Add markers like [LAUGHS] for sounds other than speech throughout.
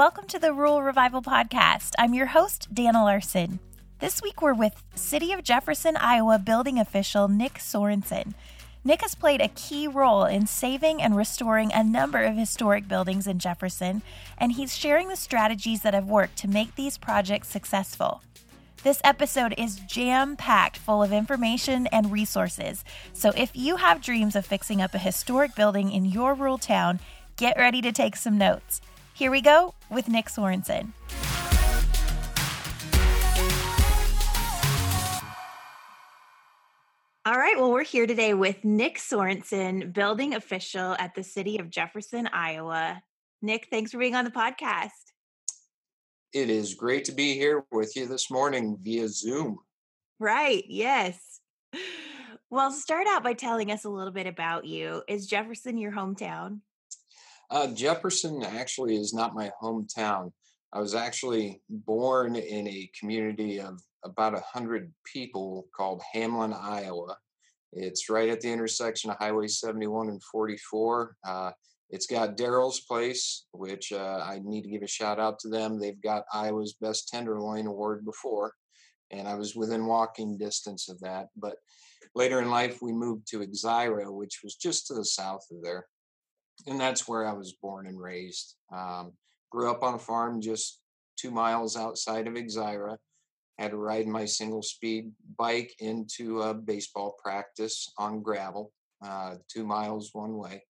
Welcome to the Rural Revival Podcast. I'm your host, Dana Larson. This week we're with City of Jefferson, Iowa building official Nick Sorensen. Nick has played a key role in saving and restoring a number of historic buildings in Jefferson, and he's sharing the strategies that have worked to make these projects successful. This episode is jam packed full of information and resources. So if you have dreams of fixing up a historic building in your rural town, get ready to take some notes. Here we go with Nick Sorensen. All right, well, we're here today with Nick Sorensen, building official at the city of Jefferson, Iowa. Nick, thanks for being on the podcast. It is great to be here with you this morning via Zoom. Right, yes. Well, start out by telling us a little bit about you. Is Jefferson your hometown? Uh, Jefferson actually is not my hometown. I was actually born in a community of about a hundred people called Hamlin, Iowa. It's right at the intersection of Highway 71 and 44. Uh, it's got Darrell's Place, which uh, I need to give a shout out to them. They've got Iowa's Best Tenderloin Award before, and I was within walking distance of that. But later in life, we moved to Exira, which was just to the south of there. And that's where I was born and raised. Um, grew up on a farm just two miles outside of Exira. Had to ride my single speed bike into a baseball practice on gravel, uh, two miles one way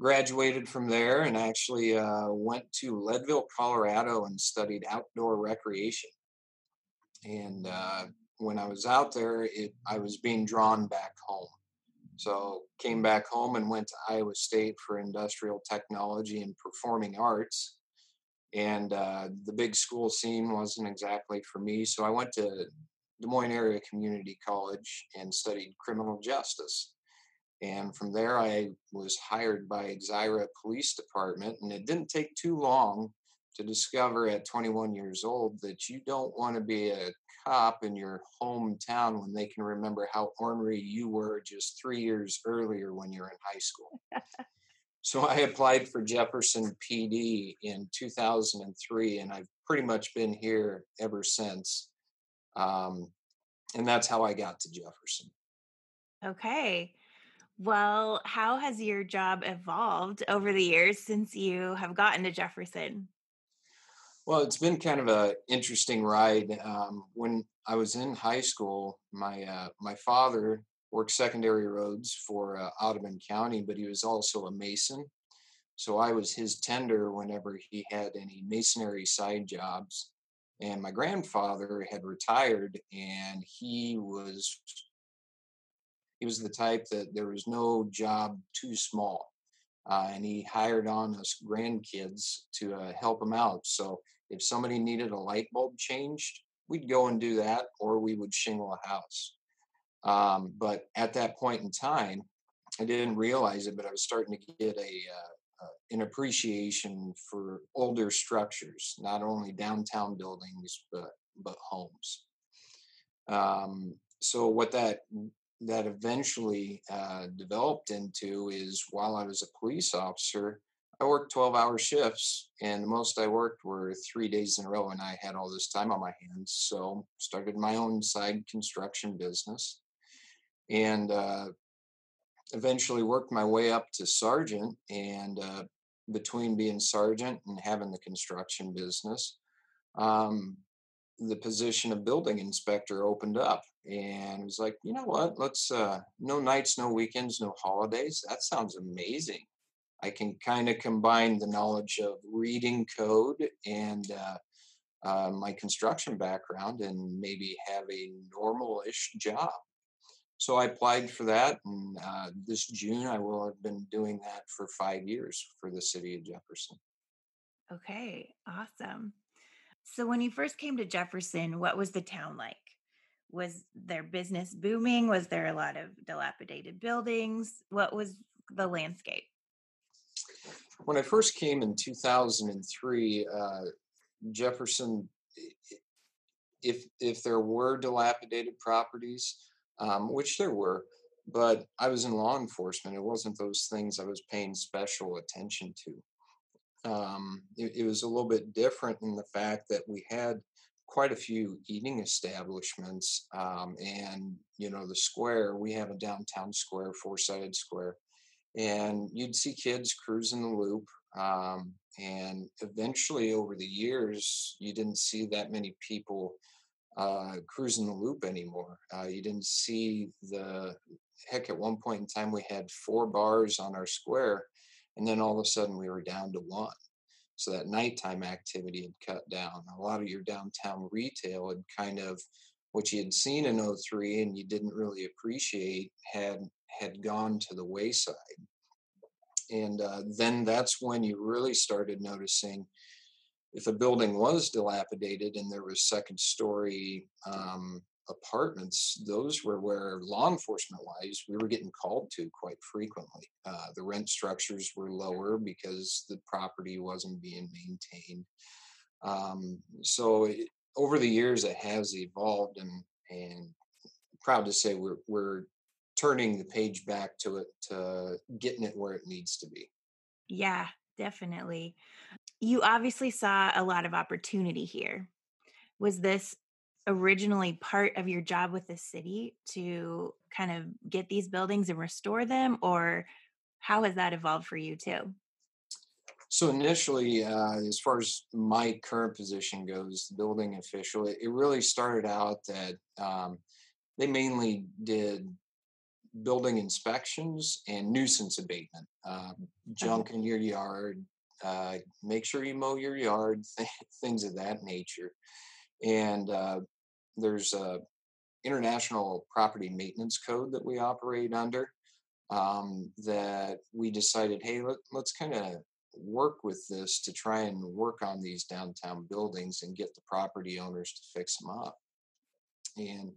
graduated from there and actually uh, went to Leadville, Colorado, and studied outdoor recreation. And uh, when I was out there, it I was being drawn back home. So came back home and went to Iowa State for industrial technology and performing arts. And uh, the big school scene wasn't exactly for me, so I went to Des Moines Area Community College and studied criminal justice. And from there, I was hired by Exira Police Department. And it didn't take too long to discover at 21 years old that you don't want to be a cop in your hometown when they can remember how ornery you were just three years earlier when you're in high school. so I applied for Jefferson PD in 2003, and I've pretty much been here ever since. Um, and that's how I got to Jefferson. Okay. Well, how has your job evolved over the years since you have gotten to Jefferson? Well, it's been kind of a interesting ride. Um, when I was in high school, my uh, my father worked secondary roads for uh, Audubon County, but he was also a mason. So I was his tender whenever he had any masonry side jobs. And my grandfather had retired, and he was he was the type that there was no job too small. Uh, and he hired on us grandkids to uh, help him out. So if somebody needed a light bulb changed, we'd go and do that, or we would shingle a house. Um, but at that point in time, I didn't realize it, but I was starting to get a uh, uh an appreciation for older structures, not only downtown buildings but but homes. Um, so what that that eventually uh, developed into is while I was a police officer, I worked 12 hour shifts and the most I worked were three days in a row and I had all this time on my hands. So started my own side construction business and uh, eventually worked my way up to sergeant and uh, between being sergeant and having the construction business, um, the position of building inspector opened up and it was like, you know what? Let's uh, no nights, no weekends, no holidays. That sounds amazing. I can kind of combine the knowledge of reading code and uh, uh, my construction background and maybe have a normal-ish job. So I applied for that, and uh, this June I will have been doing that for five years for the city of Jefferson. Okay, awesome. So when you first came to Jefferson, what was the town like? Was their business booming? Was there a lot of dilapidated buildings? What was the landscape? When I first came in 2003, uh, Jefferson, if if there were dilapidated properties, um, which there were, but I was in law enforcement. It wasn't those things I was paying special attention to. um, it, it, was a little bit different in the fact that we had quite a few eating establishments um, and you know the square we have a downtown square four-sided square and you'd see kids cruising the loop um, and eventually over the years you didn't see that many people uh, cruising the loop anymore uh, you didn't see the heck at one point in time we had four bars on our square and then all of a sudden we were down to one so that nighttime activity had cut down. A lot of your downtown retail had kind of what you had seen in 03 and you didn't really appreciate had had gone to the wayside. And uh, then that's when you really started noticing if a building was dilapidated and there was second story um, apartments, those were where law enforcement wise, we were getting called to quite frequently. Uh, the rent structures were lower because the property wasn't being maintained. Um, so it, over the years, it has evolved, and and proud to say we're we're turning the page back to it to getting it where it needs to be. Yeah, definitely. You obviously saw a lot of opportunity here. Was this originally part of your job with the city to kind of get these buildings and restore them or how has that evolved for you too so initially uh, as far as my current position goes the building official it, it really started out that um, they mainly did building inspections and nuisance abatement uh, junk in your yard uh, make sure you mow your yard [LAUGHS] things of that nature and uh, there's a international property maintenance code that we operate under um, that we decided, hey, let, let's kind of work with this to try and work on these downtown buildings and get the property owners to fix them up. And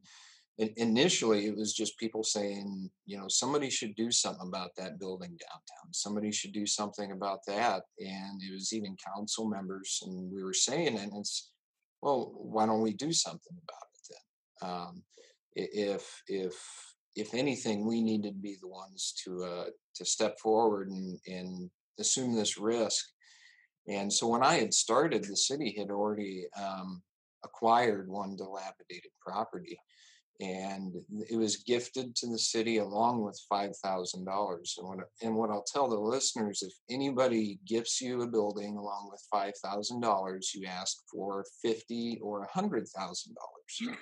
initially it was just people saying you know somebody should do something about that building downtown somebody should do something about that and it was even council members and we were saying and it's well, why don't we do something about it then? Um, if if if anything, we need to be the ones to uh, to step forward and, and assume this risk. And so when I had started, the city had already um, acquired one dilapidated property and it was gifted to the city along with five thousand dollars. And what and what I'll tell the listeners, if anybody gifts you a building along with five thousand dollars, you ask for fifty or a hundred thousand dollars,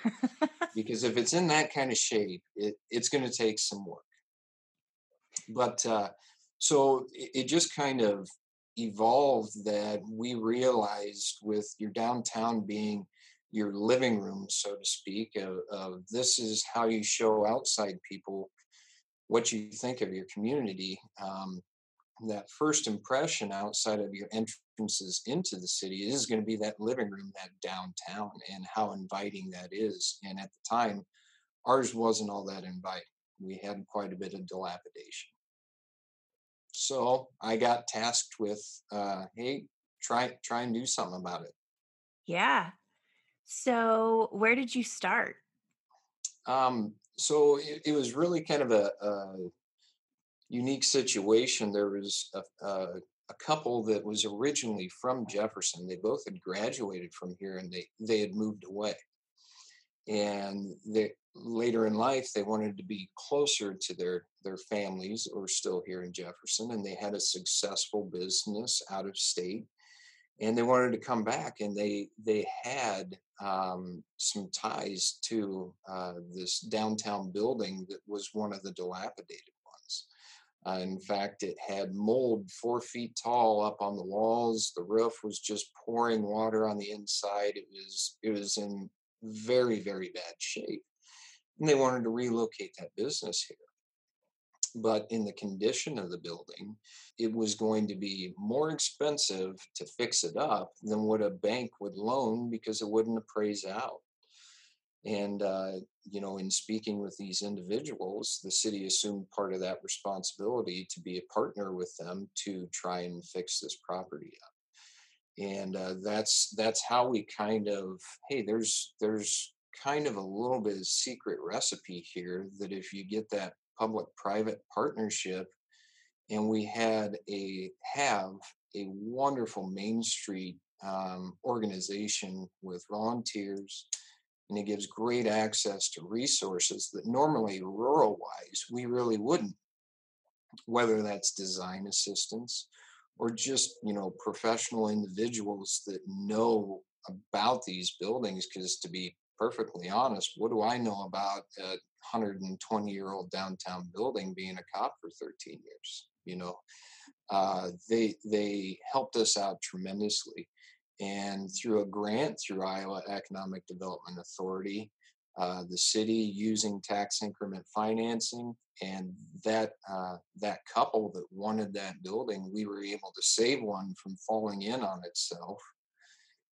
[LAUGHS] because if it's in that kind of shape, it, it's going to take some work. But uh, so it, it just kind of evolved that we realized with your downtown being your living room, so to speak, of, of this is how you show outside people what you think of your community. Um, that first impression outside of your entrances into the city is going to be that living room, that downtown, and how inviting that is. And at the time, ours wasn't all that inviting. We had quite a bit of dilapidation. So I got tasked with, uh, hey, try try and do something about it. Yeah, so, where did you start? Um, so it, it, was really kind of a, a unique situation. There was a, a, a, couple that was originally from Jefferson. They both had graduated from here, and they they had moved away. And they later in life they wanted to be closer to their their families, or still here in Jefferson, and they had a successful business out of state and they wanted to come back and they they had um, some ties to uh, this downtown building that was one of the dilapidated ones. Uh, in fact it had mold four feet tall up on the walls. The roof was just pouring water on the inside. It was it was in very very bad shape. And they wanted to relocate that business here but in the condition of the building, it was going to be more expensive to fix it up than what a bank would loan because it wouldn't appraise out. And, uh, you know, in speaking with these individuals, the city assumed part of that responsibility to be a partner with them to try and fix this property up. And uh, that's that's how we kind of hey, there's there's kind of a little bit of secret recipe here that if you get that public private partnership and we had a have a wonderful Main Street um, organization with volunteers, and it gives great access to resources that normally, rural wise, we really wouldn't. Whether that's design assistance or just you know professional individuals that know about these buildings, because to be perfectly honest, what do I know about 120 year old downtown building being a cop for 13 years? You know, uh, they they helped us out tremendously, and through a grant through Iowa Economic Development Authority, uh, the city using tax increment financing, and that uh, that couple that wanted that building, we were able to save one from falling in on itself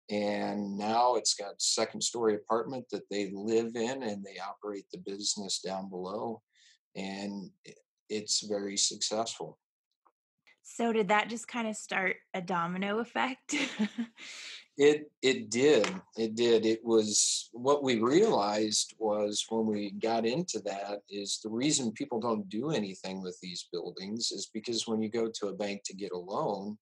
and now it's got second story apartment that they live in and they operate the business down below and it's very successful. So did that just kind of start a domino effect? It it did it did. It was what we realized was when we got into that is the reason people don't do anything with these buildings is because when you go to a bank to get a loan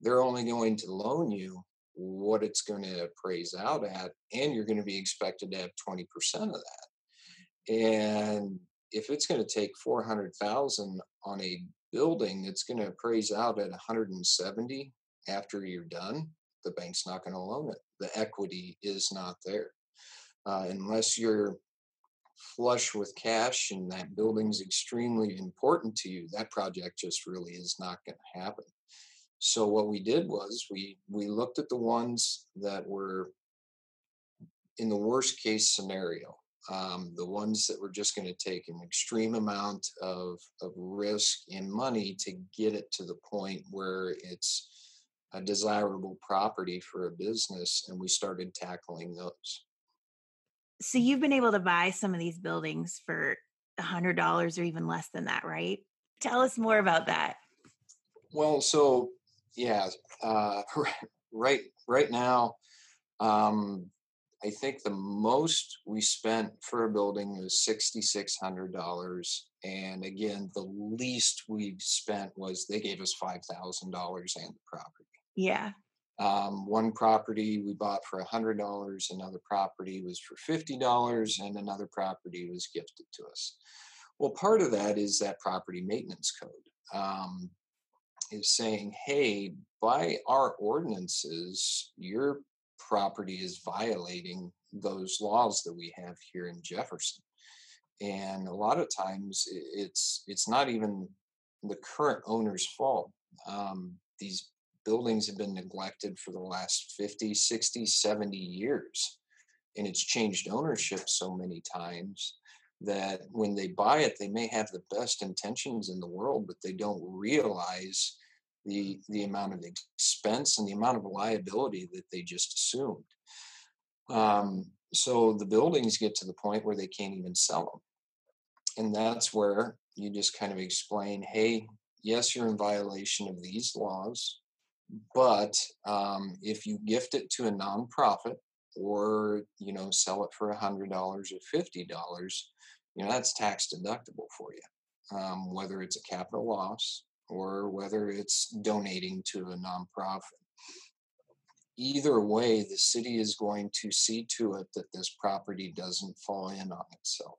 they're only going to loan you what it's going to appraise out at, and you're going to be expected to have 20% of that. And if it's going to take 400,000 on a building that's going to appraise out at 170 after you're done, the bank's not going to loan it. The equity is not there. Uh, unless you're flush with cash and that building's extremely important to you, that project just really is not going to happen. So what we did was we we looked at the ones that were in the worst case scenario, um, the ones that were just going to take an extreme amount of of risk and money to get it to the point where it's a desirable property for a business, and we started tackling those. So you've been able to buy some of these buildings for a hundred dollars or even less than that, right? Tell us more about that. Well, so yeah, uh, [LAUGHS] right right now, um, I think the most we spent for a building was sixty six hundred dollars, and again, the least we spent was they gave us five thousand dollars and the property. Yeah. Um, one property we bought for a hundred dollars, another property was for fifty dollars, and another property was gifted to us. Well, part of that is that property maintenance code. Um, is saying, hey, by our ordinances, your property is violating those laws that we have here in Jefferson. And a lot of times it's it's not even the current owner's fault. Um, these buildings have been neglected for the last 50, 60, 70 years. And it's changed ownership so many times that when they buy it, they may have the best intentions in the world, but they don't realize the the amount of expense and the amount of liability that they just assumed. Um, so the buildings get to the point where they can't even sell them, and that's where you just kind of explain, hey, yes, you're in violation of these laws, but um, if you gift it to a nonprofit or you know sell it for a hundred dollars or fifty dollars, you know that's tax deductible for you, um, whether it's a capital loss or whether it's donating to a nonprofit. Either way, the city is going to see to it that this property doesn't fall in on itself.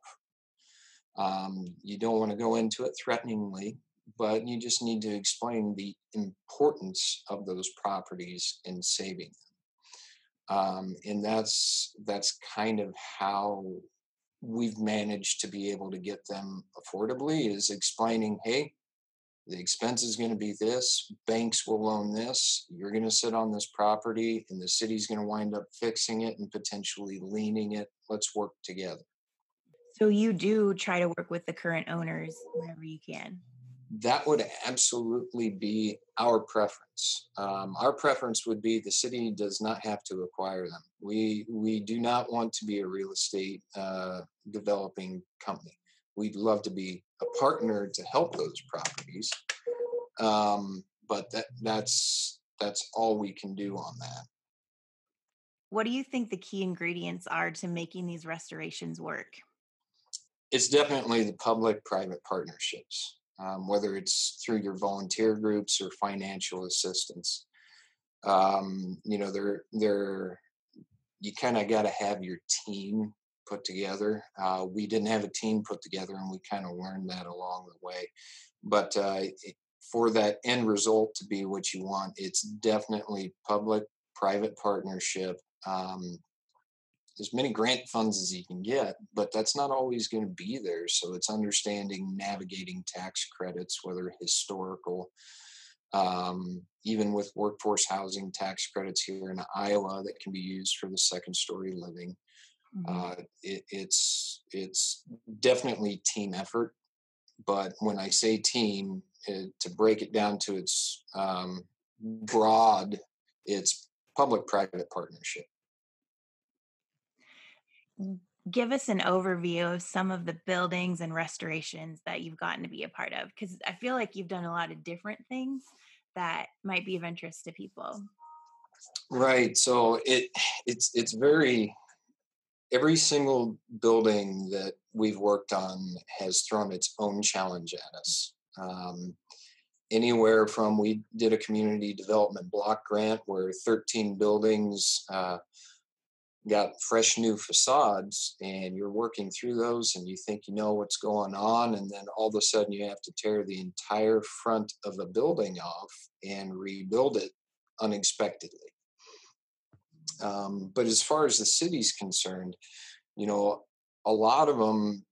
Um, you don't want to go into it threateningly, but you just need to explain the importance of those properties in saving them. Um, and that's that's kind of how we've managed to be able to get them affordably is explaining, hey, the expense is going to be this banks will loan this you're going to sit on this property and the city's going to wind up fixing it and potentially liening it. Let's work together. So you do try to work with the current owners whenever you can? That would absolutely be our preference. Um, our preference would be the city does not have to acquire them. We we do not want to be a real estate uh, developing company we'd love to be a partner to help those properties. Um, but that that's that's all we can do on that. What do you think the key ingredients are to making these restorations work? It's definitely the public-private partnerships. um, whether it's through your volunteer groups or financial assistance. Um, you know, they're they're you kind of got to have your team put together. Uh, we didn't have a team put together, and we kind of learned that along the way. But uh, for that end result to be what you want, it's definitely public private partnership. Um, as many grant funds as you can get, but that's not always going to be there. So it's understanding navigating tax credits, whether historical, um, even with workforce housing tax credits here in Iowa that can be used for the second story living. Mm-hmm. Uh, it, it's it's definitely team effort, but when I say team, it, to break it down to its um, broad, it's public-private partnership. Give us an overview of some of the buildings and restorations that you've gotten to be a part of, because I feel like you've done a lot of different things that might be of interest to people. Right. So it [SIGHS] it's it's very every single building that we've worked on has thrown its own challenge at us. Um, anywhere from we did a community development block grant where 13 buildings uh, got fresh new facades and you're working through those and you think you know what's going on and then all of a sudden you have to tear the entire front of a building off and rebuild it unexpectedly um, but as far as the city's concerned you know a lot of them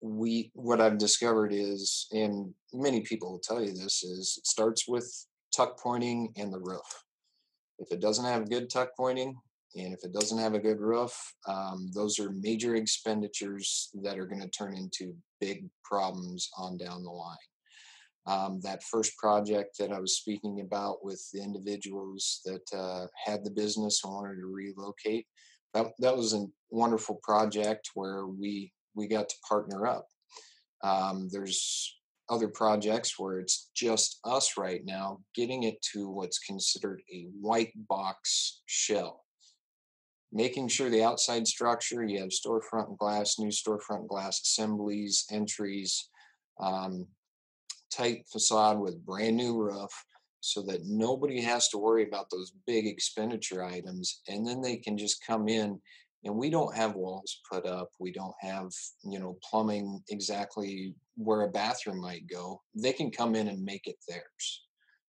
we what i've discovered is and many people will tell you this is it starts with tuck pointing and the roof. If it doesn't have good tuck pointing and if it doesn't have a good roof um, those are major expenditures that are going to turn into big problems on down the line um, that first project that i was speaking about with the individuals that uh, had the business and wanted to relocate that, that was a wonderful project where we we got to partner up. Um, there's other projects where it's just us right now, getting it to what's considered a white box shell. Making sure the outside structure, you have storefront glass, new storefront glass assemblies, entries, um, tight facade with brand new roof so that nobody has to worry about those big expenditure items. And then they can just come in and we don't have walls put up we don't have you know plumbing exactly where a bathroom might go they can come in and make it theirs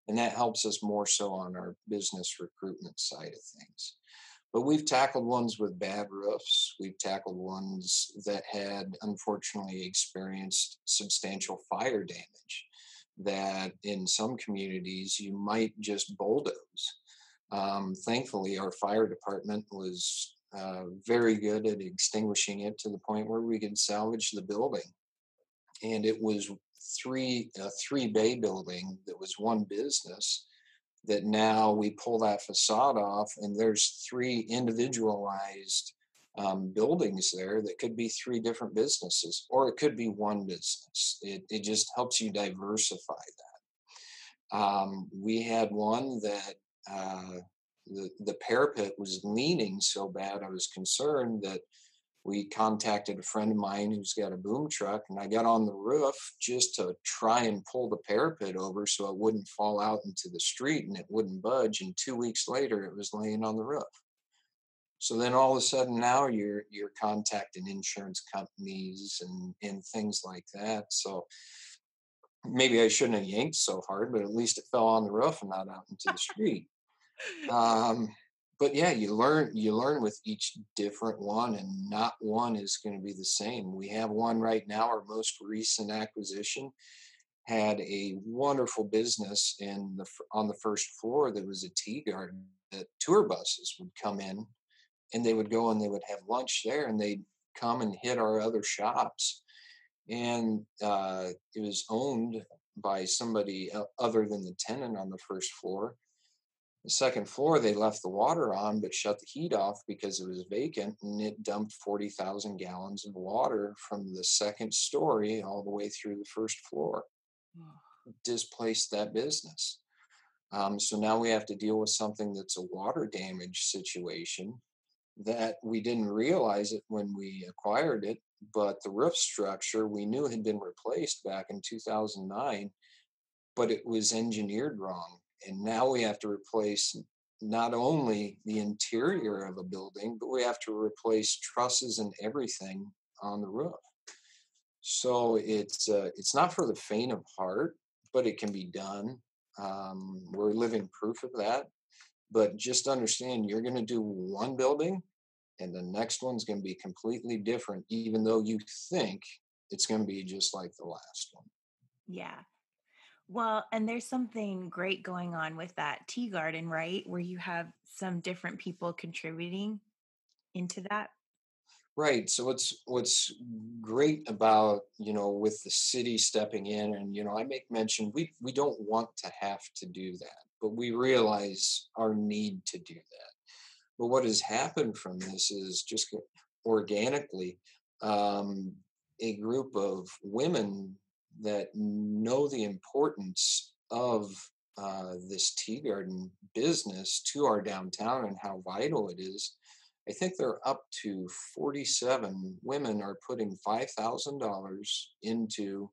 and that helps us more so on our business recruitment side of things but we've tackled ones with bad roofs we've tackled ones that had unfortunately experienced substantial fire damage that in some communities you might just bulldoze um, thankfully our fire department was uh, very good at extinguishing it to the point where we could salvage the building. And it was three a three bay building that was one business that now we pull that facade off and there's three individualized um, buildings there that could be three different businesses or it could be one business it, it just helps you diversify that um, we had one that uh, the, the parapet was leaning so bad, I was concerned that we contacted a friend of mine who's got a boom truck and I got on the roof just to try and pull the parapet over so it wouldn't fall out into the street and it wouldn't budge. And two weeks later, it was laying on the roof. So then all of a sudden now you're you're contacting insurance companies and and things like that. So maybe I shouldn't have yanked so hard, but at least it fell on the roof and not out into the street um, but yeah, you learn you learn with each different one, and not one is going to be the same. We have one right now. Our most recent acquisition had a wonderful business in the on the first floor. There was a tea garden that tour buses would come in, and they would go and they would have lunch there, and they'd come and hit our other shops. And uh, it was owned by somebody other than the tenant on the first floor the second floor, they left the water on but shut the heat off because it was vacant, and it dumped 40,000 gallons of water from the second story all the way through the first floor. Displaced that business. Um, so now we have to deal with something that's a water damage situation that we didn't realize it when we acquired it, but the roof structure we knew had been replaced back in 2009, but it was engineered wrong. And now we have to replace not only the interior of a building, but we have to replace trusses and everything on the roof. So it's uh, it's not for the faint of heart, but it can be done. Um, we're living proof of that. But just understand, you're going to do one building, and the next one's going to be completely different, even though you think it's going to be just like the last one. Yeah. Well, and there's something great going on with that tea garden, right? Where you have some different people contributing into that. Right. So what's what's great about you know with the city stepping in, and you know I make mention we we don't want to have to do that, but we realize our need to do that. But what has happened from this is just organically um, a group of women that know the importance of uh, this tea garden business to our downtown and how vital it is. I think they're up to 47 women are putting $5,000 into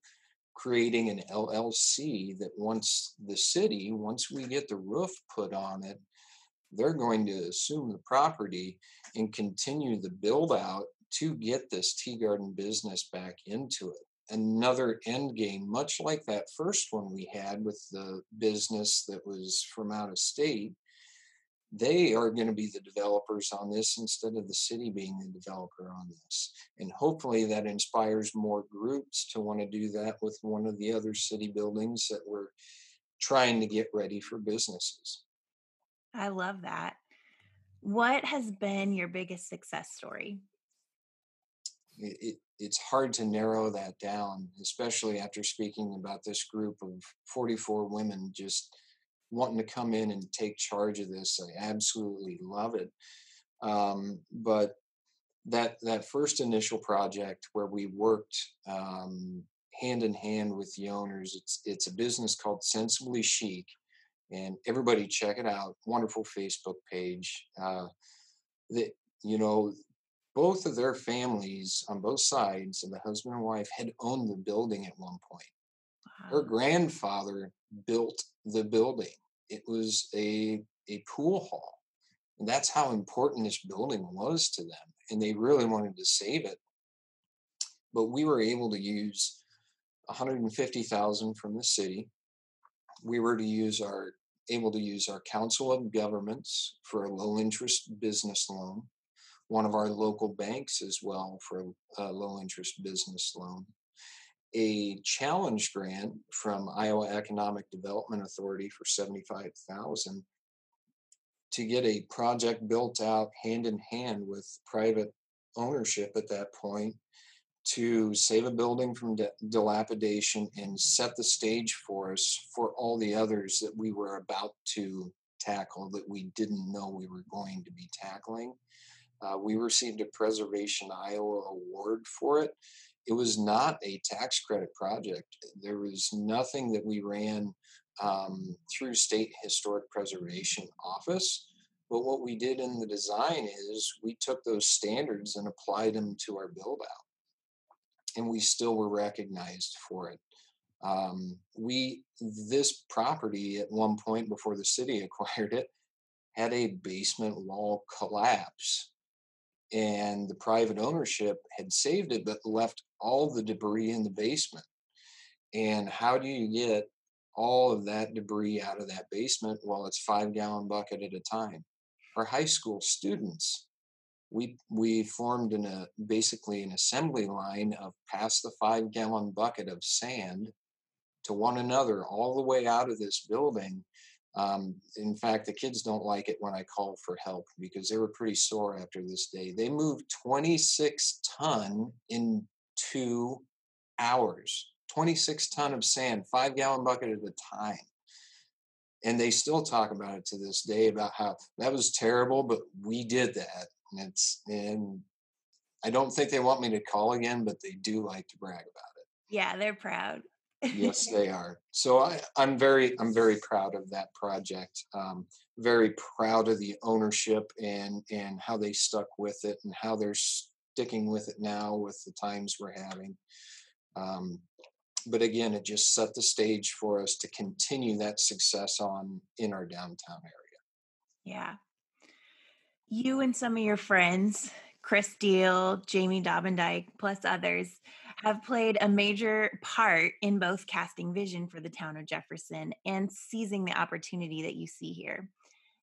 creating an LLC that once the city, once we get the roof put on it, they're going to assume the property and continue the build out to get this tea garden business back into it another end game, much like that first one we had with the business that was from out of state. They are going to be the developers on this instead of the city being the developer on this. And hopefully that inspires more groups to want to do that with one of the other city buildings that we're trying to get ready for businesses. I love that. What has been your biggest success story? It, it's hard to narrow that down, especially after speaking about this group of 44 women just wanting to come in and take charge of this. I absolutely love it. Um, but that that first initial project where we worked um, hand in hand with the owners, it's it's a business called Sensibly Chic, and everybody check it out. Wonderful Facebook page. Uh, that you know both of their families on both sides of the husband and wife had owned the building at one point. Wow. Her grandfather built the building. It was a a pool hall. And that's how important this building was to them. And they really wanted to save it. But we were able to use 150,000 from the city. We were to use our able to use our council of governments for a low interest business loan. One of our local banks as well for a low interest business loan, a challenge grant from Iowa Economic Development Authority for 75,000 to get a project built out hand in hand with private ownership at that point to save a building from dilapidation and set the stage for us for all the others that we were about to tackle that we didn't know we were going to be tackling. Uh, we received a Preservation Iowa award for it. It was not a tax credit project. There was nothing that we ran um, through State Historic Preservation Office. But what we did in the design is we took those standards and applied them to our build out. And we still were recognized for it. Um, we this property at one point before the city [LAUGHS] acquired it had a basement wall collapse. And the private ownership had saved it but left all the debris in the basement. And how do you get all of that debris out of that basement well it's five gallon bucket at a time? For high school students we we formed in a basically an assembly line of past the five gallon bucket of sand to one another all the way out of this building um, in fact, the kids don't like it when I call for help because they were pretty sore after this day. They moved 26 ton in two hours, 26 ton of sand, five gallon bucket at a time. And they still talk about it to this day about how that was terrible, but we did that. And it's, and I don't think they want me to call again, but they do like to brag about it. Yeah, they're proud. yes, [LAUGHS] they are. So I, I'm very, I'm very proud of that project. Um, very proud of the ownership and and how they stuck with it and how they're sticking with it now with the times we're having. Um, but again, it just set the stage for us to continue that success on in our downtown area. Yeah. You and some of your friends, Chris Deal, Jamie Daubendiek, plus others, have played a major part in both casting vision for the town of Jefferson and seizing the opportunity that you see here.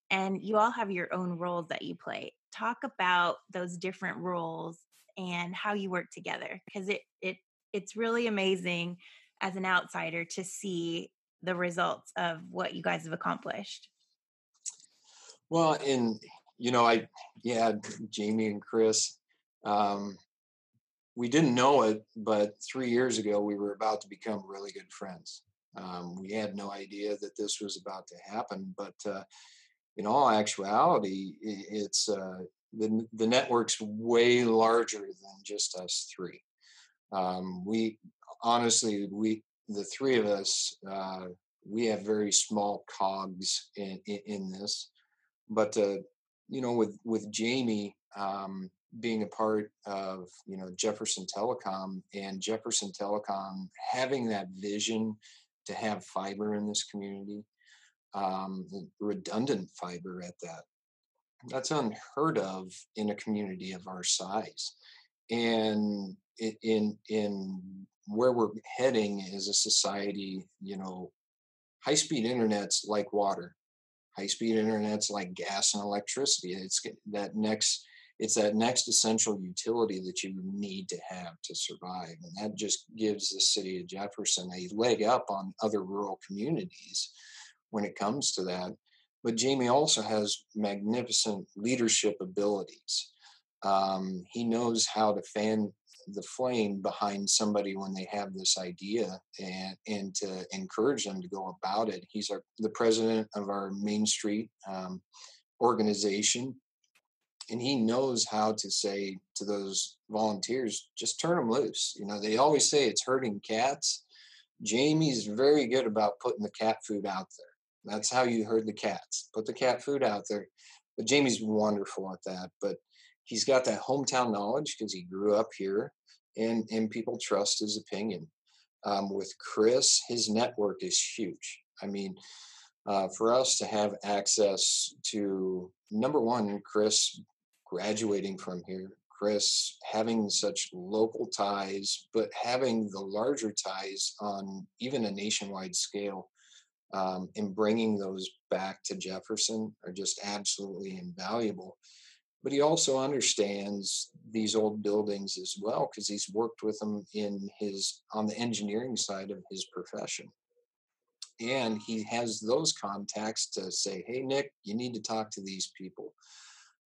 And you all have your own roles that you play. Talk about those different roles and how you work together because it it it's really amazing as an outsider to see the results of what you guys have accomplished. Well, in you know, I yeah, Jamie and Chris. Um, we didn't know it, but three years ago we were about to become really good friends. Um, we had no idea that this was about to happen, but uh, in all actuality, it's uh, the the network's way larger than just us three. Um, we honestly, we the three of us, uh, we have very small cogs in in, in this, but uh, you know, with with Jamie um, being a part of you know Jefferson Telecom and Jefferson Telecom having that vision to have fiber in this community, um, redundant fiber at that. That's unheard of in a community of our size, and in in where we're heading as a society, you know, high speed internet's like water high speed internet's like gas and electricity it's that next it's that next essential utility that you need to have to survive and that just gives the city of jefferson a leg up on other rural communities when it comes to that. But jamie also has magnificent leadership abilities. Um, he knows how to fan the flame behind somebody when they have this idea and and to encourage them to go about it. He's our the president of our Main Street um, organization, and he knows how to say to those volunteers, just turn them loose. You know, they always say it's hurting cats. Jamie's very good about putting the cat food out there. That's how you herd the cats. Put the cat food out there. But Jamie's wonderful at that. But he's got that hometown knowledge because he grew up here and and people trust his opinion. Um, with chris his network is huge. I mean uh, for us to have access to number one chris graduating from here chris having such local ties but having the larger ties on even a nationwide scale um, and bringing those back to jefferson are just absolutely invaluable but he also understands these old buildings as well because he's worked with them in his on the engineering side of his profession. And he has those contacts to say hey nick you need to talk to these people.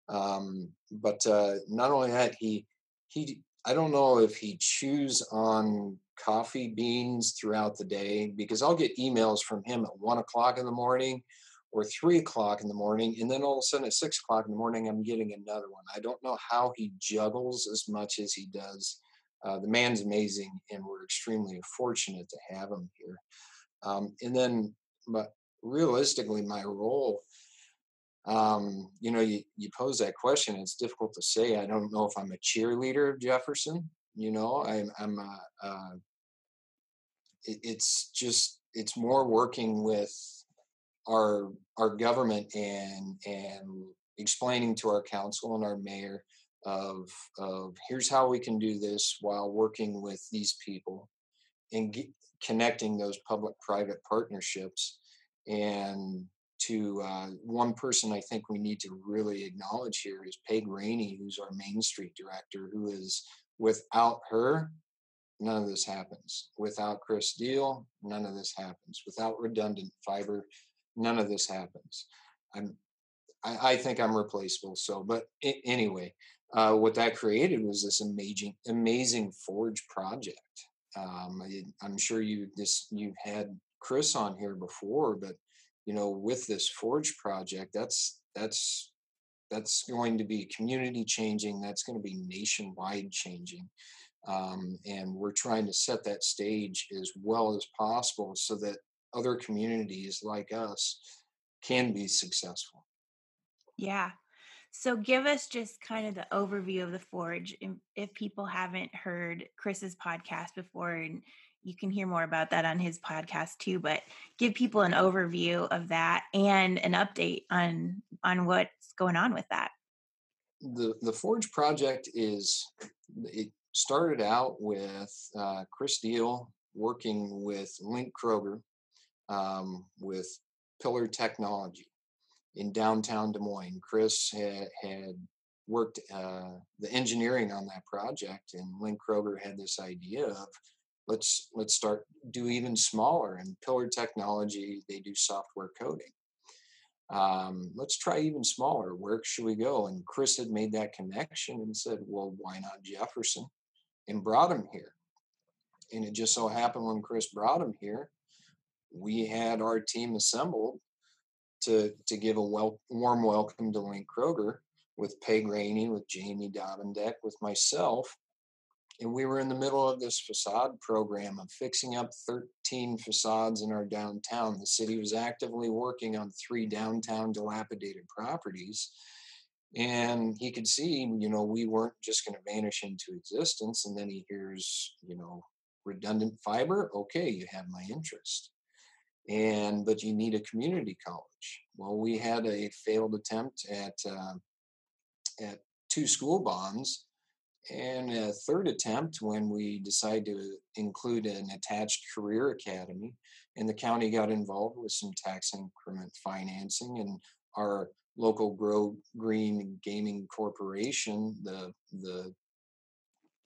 Um, but uh, not only that he he i don't know if he chews on coffee beans throughout the day because i'll get emails from him at one o'clock in the morning or three o'clock in the morning, and then all of a sudden at six o'clock in the morning, I'm getting another one. I don't know how he juggles as much as he does. Uh, the man's amazing, and we're extremely fortunate to have him here. Um, and then, but realistically, my role, um, you know, you, you pose that question. It's difficult to say. I don't know if I'm a cheerleader of Jefferson. You know, I'm, I'm a, uh, it, it's just it's more working with our our government and and explaining to our council and our mayor of of here's how we can do this while working with these people and get, connecting those public private partnerships and to uh, one person I think we need to really acknowledge here is Peg Rainey, who's our Main Street director, who is without her, none of this happens. Without Chris Deal, none of this happens. Without redundant fiber, none of this happens. I'm, I, I think I'm replaceable. So, but I- anyway, uh, what that created was this amazing, amazing Forge project. Um, I, am sure you this you've had Chris on here before, but you know, with this Forge project, that's that's that's going to be community changing. That's going to be nationwide changing. Um, and we're trying to set that stage as well as possible so that other communities like us can be successful. Yeah. So give us just kind of the overview of the Forge if people haven't heard Chris's podcast before and you can hear more about that on his podcast too but give people an overview of that and an update on on what's going on with that the the forge project is it started out with uh, chris deal working with link kroger um, with pillar technology in downtown des moines. Chris had, had worked uh, the engineering on that project and Linc Kreger had this idea of let's let's start do even smaller. And pillar technology they do software coding. Um, let's try even smaller. Where should we go? And chris had made that connection and said well why not jefferson? and brought him here. And it just so happened when chris brought him here we had our team assembled to to give a well, warm welcome to Linc Kreger with peg rainey with jamie Daubendiek, with myself and we were in the middle of this facade program of fixing up 13 facades in our downtown. The city was actively working on three downtown dilapidated properties. And he could see, you know, we weren't just going to vanish into existence. And then he hears, you know, redundant fiber. Okay, you have my interest. And, but you need a community college. Well, we had a failed attempt at, uh, at two school bonds and a third attempt when we decided to include an attached career academy, and the county got involved with some tax increment financing, and our local Grow Greene Gaming Corporation, the the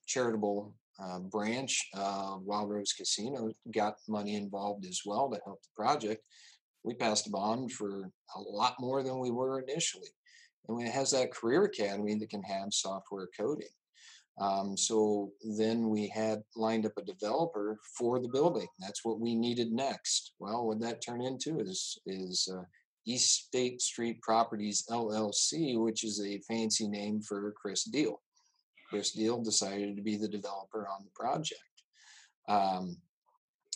charitable uh, branch of Wild Rose Casino, got money involved as well to help the project. We passed a bond for a lot more than we were initially. And it has that career academy that can have software coding. Um, so then we had lined up a developer for the building. That's what we needed next. Well, what that turned into is is uh, East State Street Properties LLC, which is a fancy name for Chris Deal. Chris Deal decided to be the developer on the project. Um,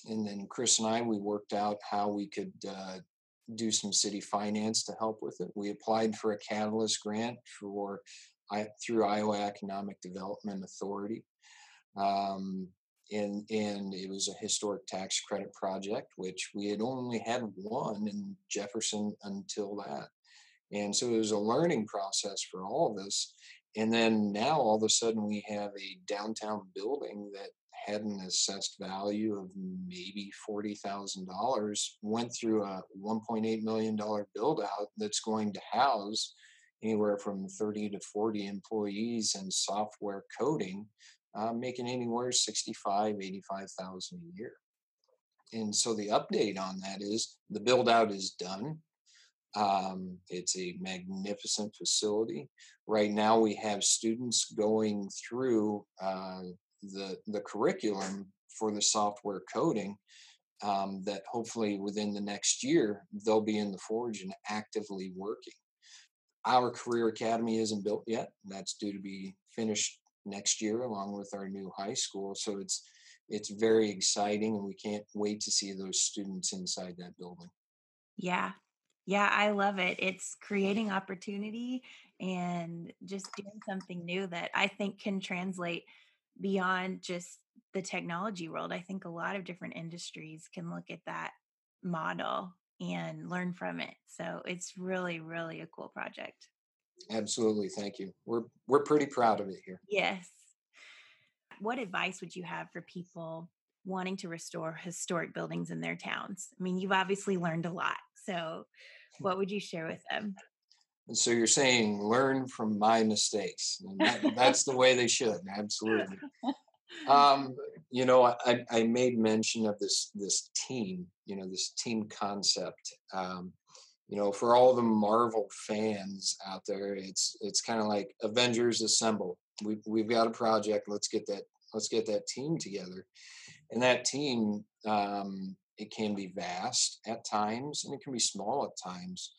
and then Chris and I, we worked out how we could uh, do some city finance to help with it. We applied for a catalyst grant for I, through Iowa Economic Development Authority. Um, and, and it was a historic tax credit project, which we had only had one in Jefferson until that. And so it was a learning process for all of us. And then now all of a sudden we have a downtown building that had an assessed value of maybe $40,000, went through a $1.8 million build out that's going to house anywhere from 30 to 40 employees in software coding, uh, making anywhere 65, 85,000 a year. And so the update on that is the build out is done. Um, it's a magnificent facility. Right now, we have students going through uh, the the curriculum for the software coding. Um, that hopefully within the next year they'll be in the forge and actively working. Our career academy isn't built yet. That's due to be finished next year along with our new high school. So it's it's very exciting and we can't wait to see those students inside that building. Yeah. Yeah, I love it. It's creating opportunity and just doing something new that I think can translate beyond just the technology world. I think a lot of different industries can look at that model and learn from it. So it's really, really a cool project. Absolutely. Thank you. We're we're pretty proud of it here. Yes. What advice would you have for people wanting to restore historic buildings in their towns? I mean, you've obviously learned a lot. So what would you share with them? And so you're saying learn from my mistakes. That, that's the way they should. Absolutely. [LAUGHS] Um, you know, I, I made mention of this this team. You know, this team concept. Um, you know, for all the Marvel fans out there, it's it's kind of like Avengers Assemble. We we've got a project. Let's get that let's get that team together, and that team um, it can be vast at times and it can be small at times.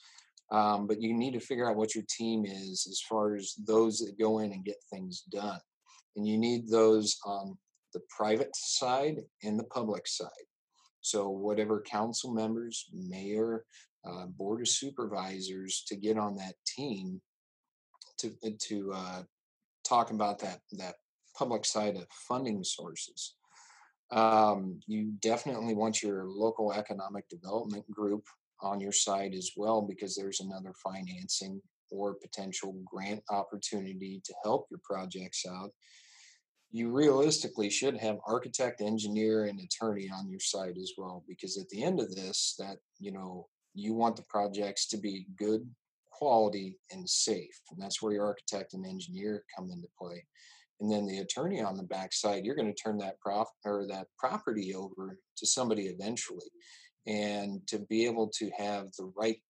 Um, but you need to figure out what your team is as far as those that go in and get things done and you need those on the private side and the public side. So, whatever council members, mayor, uh, board of supervisors to get on that team to to uh, talk about that that public side of funding sources. Um, you definitely want your local economic development group on your side as well because there's another financing or potential grant opportunity to help your projects out. You realistically should have architect, engineer, and attorney on your side as well because at the end of this, that you know you want the projects to be good quality and safe and that's where your architect and engineer come into play and then the attorney on the backside you're going to turn that prof or that property over to somebody eventually. And to be able to have the right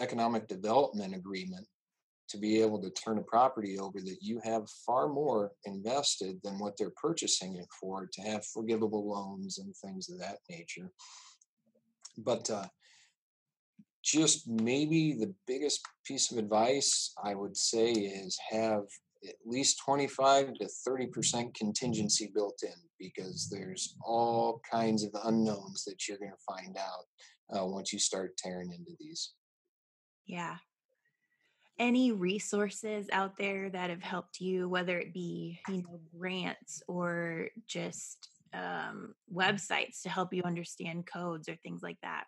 economic development agreement to be able to turn a property over that you have far more invested than what they're purchasing it for to have forgivable loans and things of that nature. But uh, just maybe the biggest piece of advice I would say is have at least 25 to 30% contingency built in because there's all kinds of unknowns that you're going to find out uh, once you start tearing into these. Yeah. Any resources out there that have helped you, whether it be, you know, grants or just um, websites to help you understand codes or things like that?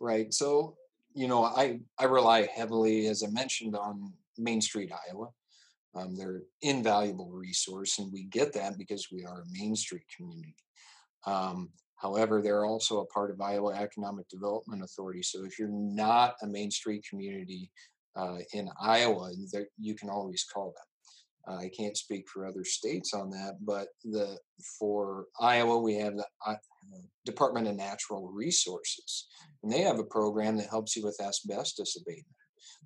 Right. So, you know, I, I rely heavily, as I mentioned, on Main Street, Iowa. Um, they're an invaluable resource, and we get that because we are a Main Street community. Um, however, they're also a part of Iowa Economic Development Authority. So if you're not a Main Street community uh, in Iowa, you can always call them. Uh, I can't speak for other states on that, but the for Iowa we have the uh, Department of Natural Resources, and they have a program that helps you with asbestos abatement.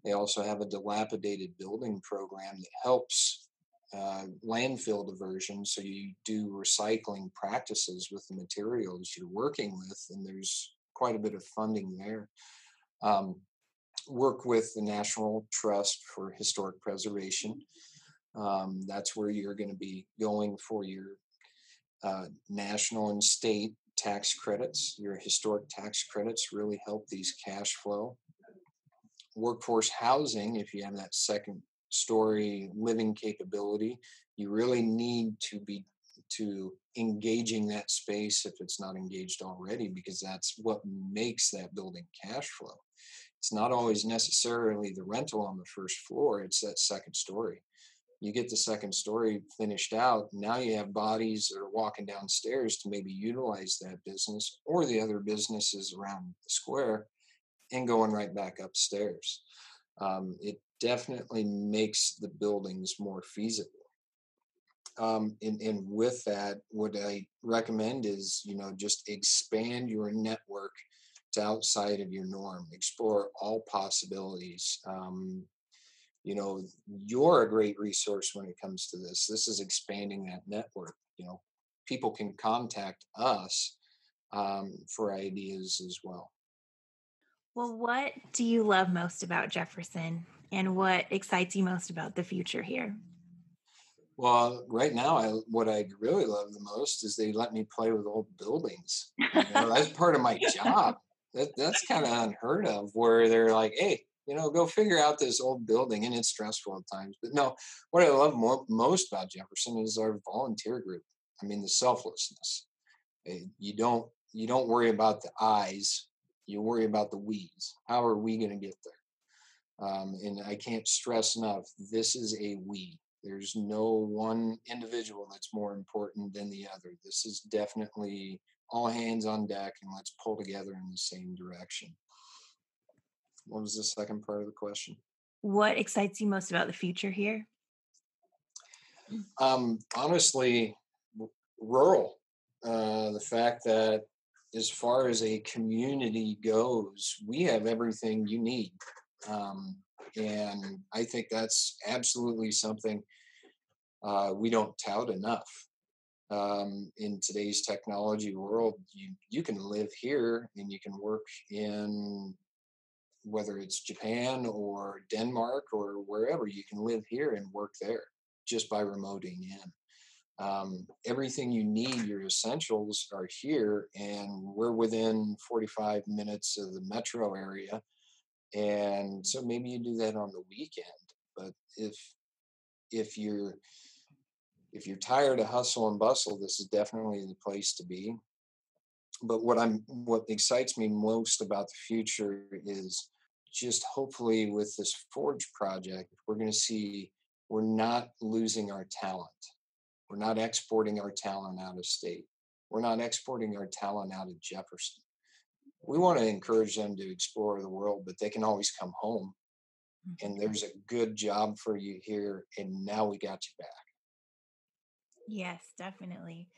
They also have a dilapidated building program that helps uh, landfill diversion. So you do recycling practices with the materials you're working with, and there's quite a bit of funding there. Um, work with the National Trust for Historic Preservation. Um, that's where you're going to be going for your uh, national and state tax credits. Your historic tax credits really help these cash flow. Workforce housing, if you have that second story living capability, you really need to be to engaging that space if it's not engaged already because that's what makes that building cash flow. It's not always necessarily the rental on the first floor it's that second story. You get the second story finished out now you have bodies that are walking downstairs to maybe utilize that business or the other businesses around the square and going right back upstairs. Um, it definitely makes the buildings more feasible. Um, and, and with that what i recommend is you know just expand your network to outside of your norm. Explore all possibilities. Um, you know you're a great resource when it comes to this. This is expanding that network. You know people can contact us um, for ideas as well well what do you love most about jefferson and what excites you most about the future here well, right now, I what I really love the most is they let me play with old buildings. You know, that's [LAUGHS] part of my job. That, that's kind of unheard of, where they're like, "Hey, you know, go figure out this old building, and it's stressful at times. But no, what I love more, most about Jefferson is our volunteer group. I mean, the selflessness. Eh, you don't you don't worry about the eyes, you worry about the we's. How are we going to get there? Um, and I can't stress enough. This is a we. There's no one individual that's more important than the other. This is definitely all hands on deck, and let's pull together in the same direction. What was the second part of the question? What excites you most about the future here? Um, honestly, rural. Uh, the fact that as far as a community goes, we have everything you need. Um, and I think that's absolutely something uh, we don't tout enough. Um, in today's technology world, you you can live here and you can work in whether it's Japan or Denmark or wherever, you can live here and work there just by remoting in. Um, everything you need, your essentials are here, and we're within 45 minutes of the metro area. And so maybe you do that on the weekend. But if if you're if you're tired of hustle and bustle, this is definitely the place to be. But what I'm what excites me most about the future is just hopefully with this Forge project, we're going to see we're not losing our talent. We're not exporting our talent out of state. We're not exporting our talent out of Jefferson. We want to encourage them to explore the world, but they can always come home. And mm-hmm. there's a good job for you here. And now we got you back. Yes, definitely.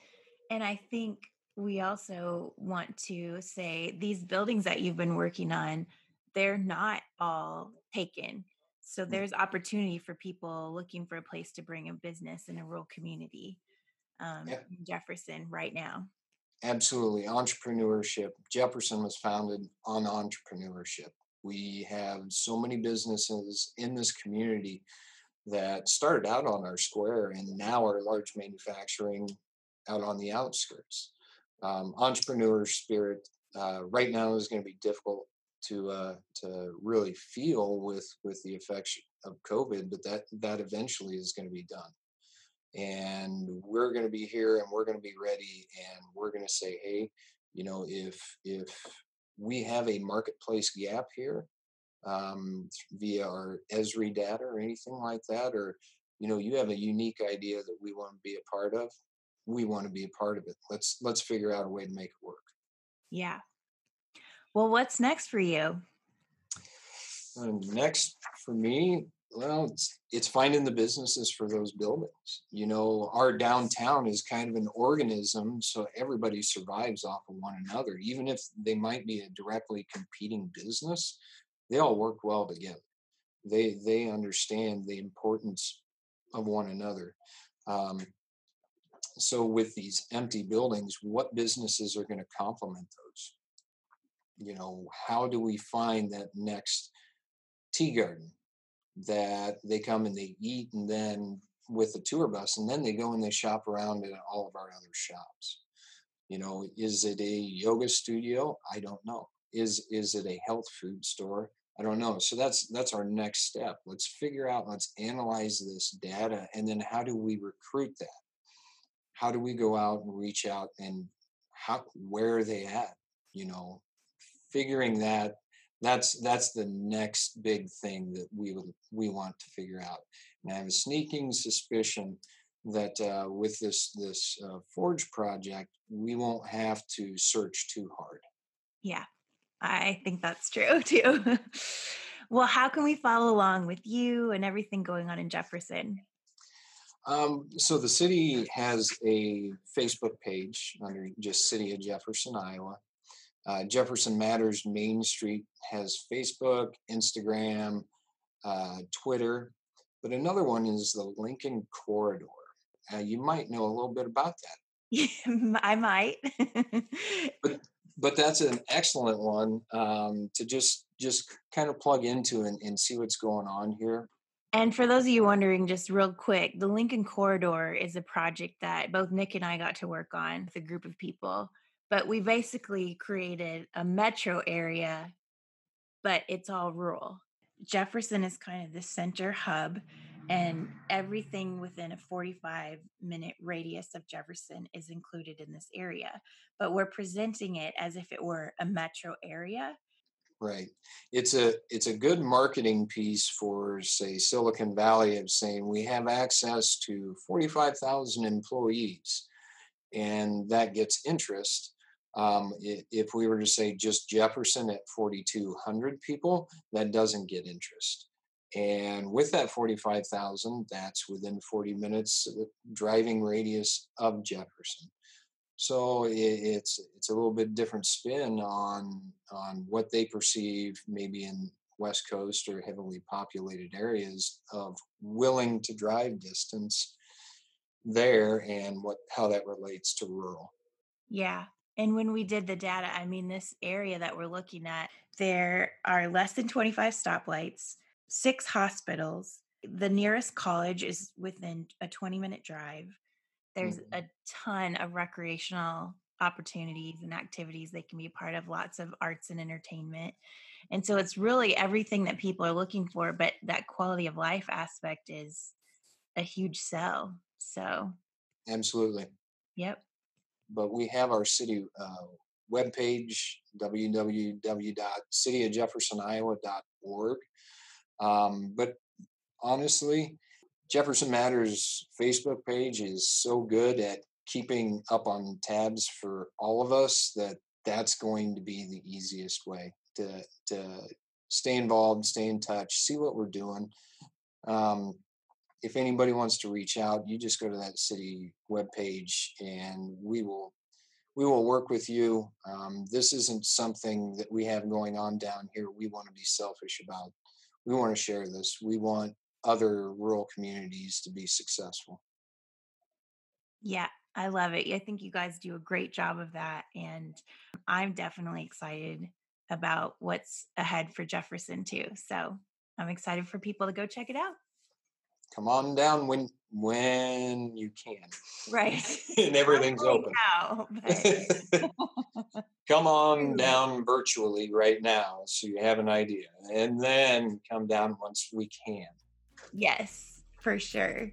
And I think we also want to say these buildings that you've been working on, they're not all taken. So mm. there's opportunity for people looking for a place to bring a business in a rural community um, yeah. in Jefferson right now. Absolutely. Entrepreneurship. Jefferson was founded on entrepreneurship. We have so many businesses in this community that started out on our square and now are large manufacturing out on the outskirts. Um, entrepreneur spirit uh, right now is going to be difficult to uh, to really feel with with the effects of COVID, but that that eventually is going to be done. And we're going to be here, and we're going to be ready, and we're going to say, hey, you know, if if we have a marketplace gap here um, via our Esri data or anything like that, or you know, you have a unique idea that we want to be a part of, we want to be a part of it. Let's let's figure out a way to make it work. Yeah, well, what's next for you? And next for me, well, it's, it's finding the businesses for those buildings. You know, our downtown is kind of an organism, so everybody survives off of one another. Even if they might be a directly competing business, they all work well together. They they understand the importance of one another. Um, so with these empty buildings, what businesses are going to complement those? You know how do we find that next tea garden that they come and they eat and then with the tour bus and then they go and they shop around at all of our other shops? You know is it a yoga studio? I don't know. Is is it a health food store? I don't know. So that's that's our next step. Let's figure out let's analyze this data and then how do we recruit that? How do we go out and reach out and how where are they at? You know figuring that that's that's the next big thing that we would we want to figure out. And I have a sneaking suspicion that uh, with this this uh, Forge project, we won't have to search too hard. Yeah, I think that's true [LAUGHS] too. well, how can we follow along with you and everything going on in Jefferson? Um, so the city has a Facebook page under just City of Jefferson, Iowa. Uh, Jefferson Matters Main Street has Facebook, Instagram, uh, Twitter, but another one is the Lincoln Corridor. Uh, you might know a little bit about that. [LAUGHS] I might. but [LAUGHS] but that's an excellent one um, to just just kind of plug into and, and see what's going on here. And for those of you wondering, just real quick, the Lincoln Corridor is a project that both Nick and I got to work on with a group of people but we basically created a metro area, but it's all rural. Jefferson is kind of the center hub, and everything within a 45 minute radius of Jefferson is included in this area. But we're presenting it as if it were a metro area. Right. It's a it's a good marketing piece for say Silicon Valley of saying we have access to 45,000 employees and that gets interest um, if we were to say just Jefferson at 4,200 people, that doesn't get interest. And with that 45,000, that's within 40 minutes driving radius of Jefferson. So it's it's a little bit different spin on on what they perceive maybe in West Coast or heavily populated areas of willing to drive distance there and what how that relates to rural. Yeah, and when we did the data, I mean, this area that we're looking at, there are less than 25 stoplights, six hospitals. The nearest college is within a 20 minute drive. there's mm-hmm. a ton of recreational opportunities and activities they can be a part of, lots of arts and entertainment. And so it's really everything that people are looking for, but that quality of life aspect is a huge sell. So, absolutely. Yep. But we have our city uh, webpage, www.cityofjeffersoniowa.org. Um, but honestly, Jefferson Matters Facebook page is so good at keeping up on tabs for all of us that that's going to be the easiest way to to stay involved, stay in touch, see what we're doing. Um, if anybody wants to reach out, you just go to that city webpage and we will we will work with you. Um, this isn't something that we have going on down here. We want to be selfish about. We want to share this. We want other rural communities to be successful. Yeah, I love it. I think you guys do a great job of that. And I'm definitely excited about what's ahead for Jefferson too. So I'm excited for people to go check it out. Come on down when when you can. Right. [LAUGHS] [LAUGHS] and everything's open. Now, [LAUGHS] but... come on down virtually right now so you have an idea. And then come down once we can. Yes, for sure.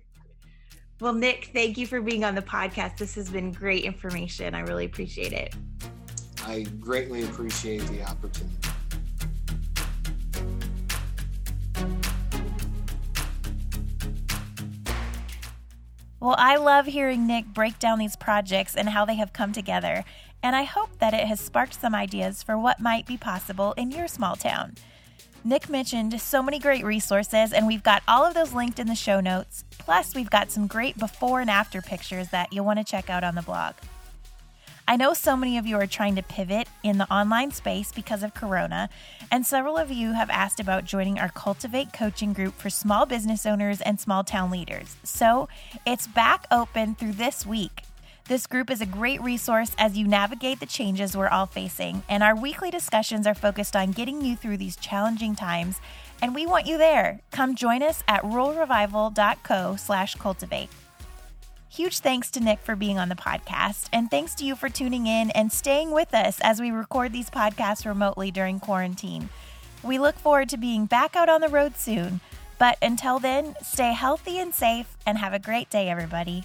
Well, Nick, thank you for being on the podcast. This has been great information. I really appreciate it. I greatly appreciate the opportunity. Well, I love hearing Nick break down these projects and how they have come together, and I hope that it has sparked some ideas for what might be possible in your small town. Nick mentioned so many great resources, and we've got all of those linked in the show notes. Plus, we've got some great before and after pictures that you'll want to check out on the blog. I know so many of you are trying to pivot in the online space because of Corona, and several of you have asked about joining our Cultivate coaching group for small business owners and small town leaders. So it's back open through this week. This group is a great resource as you navigate the changes we're all facing, and our weekly discussions are focused on getting you through these challenging times, and we want you there. Come join us at ruralrevival.co/cultivate. Huge thanks to Nick for being on the podcast, and thanks to you for tuning in and staying with us as we record these podcasts remotely during quarantine. We look forward to being back out on the road soon, but until then, stay healthy and safe, and have a great day, everybody.